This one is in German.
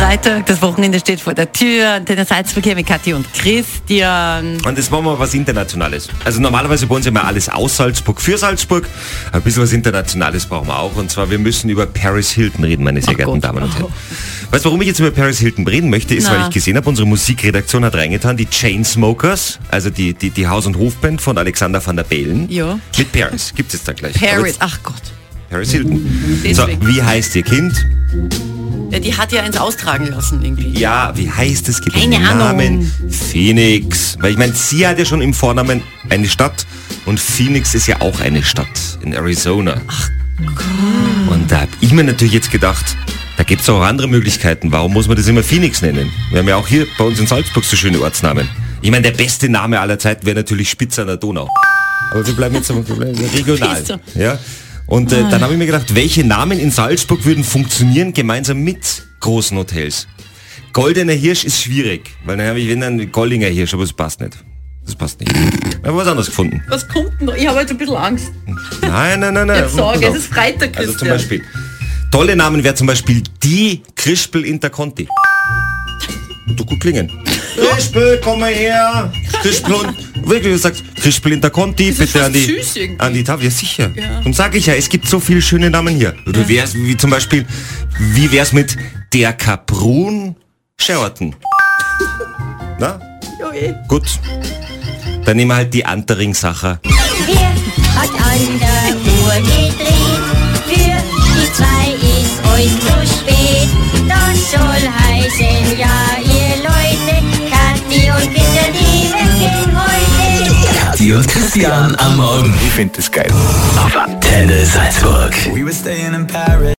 Freitag, das Wochenende steht vor der Tür. Den Salzverkehr mit Kathi und Christian. Und jetzt machen wir was Internationales. Also normalerweise wollen sie mal alles aus Salzburg für Salzburg. Ein bisschen was Internationales brauchen wir auch. Und zwar, wir müssen über Paris Hilton reden, meine sehr Ach geehrten Gott. Damen und Herren. Weißt du, warum ich jetzt über Paris Hilton reden möchte, ist, Na. weil ich gesehen habe, unsere Musikredaktion hat reingetan, die Chainsmokers, also die, die, die Haus- und Hofband von Alexander van der Bellen. Ja. Mit Paris. Gibt es da gleich. Paris, jetzt ach Gott. Paris Hilton. So, wie heißt ihr Kind? Ja, die hat ja eins austragen lassen irgendwie. Ja, wie heißt es? Gibt Keine einen. Namen. Phoenix. Weil ich meine, sie hat ja schon im Vornamen eine Stadt und Phoenix ist ja auch eine Stadt in Arizona. Ach Gott. Und da habe ich mir natürlich jetzt gedacht, da gibt es auch andere Möglichkeiten. Warum muss man das immer Phoenix nennen? Wir haben ja auch hier bei uns in Salzburg so schöne Ortsnamen. Ich meine, der beste Name aller Zeiten wäre natürlich Spitz an der Donau. Aber wir bleiben jetzt wir bleiben regional. Ja? Und äh, dann habe ich mir gedacht, welche Namen in Salzburg würden funktionieren gemeinsam mit großen Hotels? Goldener Hirsch ist schwierig, weil dann habe ich wenn dann Goldinger Hirsch, aber das passt nicht. Das passt nicht. Ich habe was anderes gefunden. Was kommt denn noch? Ich habe jetzt ein bisschen Angst. Nein, nein, nein, nein. Ich hab Sorge, es ist Freitag, Also zum Christian. Beispiel, tolle Namen wäre zum Beispiel die Krispel Interconti. Du gut klingen. Krispel, komm mal her. Krispel und, wirklich, du sagst, Interconti, ist bitte an die, an die Tafel. Ja, sicher. Ja. Und sag ich ja, es gibt so viele schöne Namen hier. Oder wär's, wie zum Beispiel, wie wär's mit der Kaprun Sheraton? Na, eh. gut. Dann nehmen wir halt die Antering-Sacher. Wer hat an der Uhr gedreht? Für die zwei ist euch zu spät. Das soll heißen, ja, und Christian am Morgen. Ich finde das geil. Auf Antenne Salzburg. We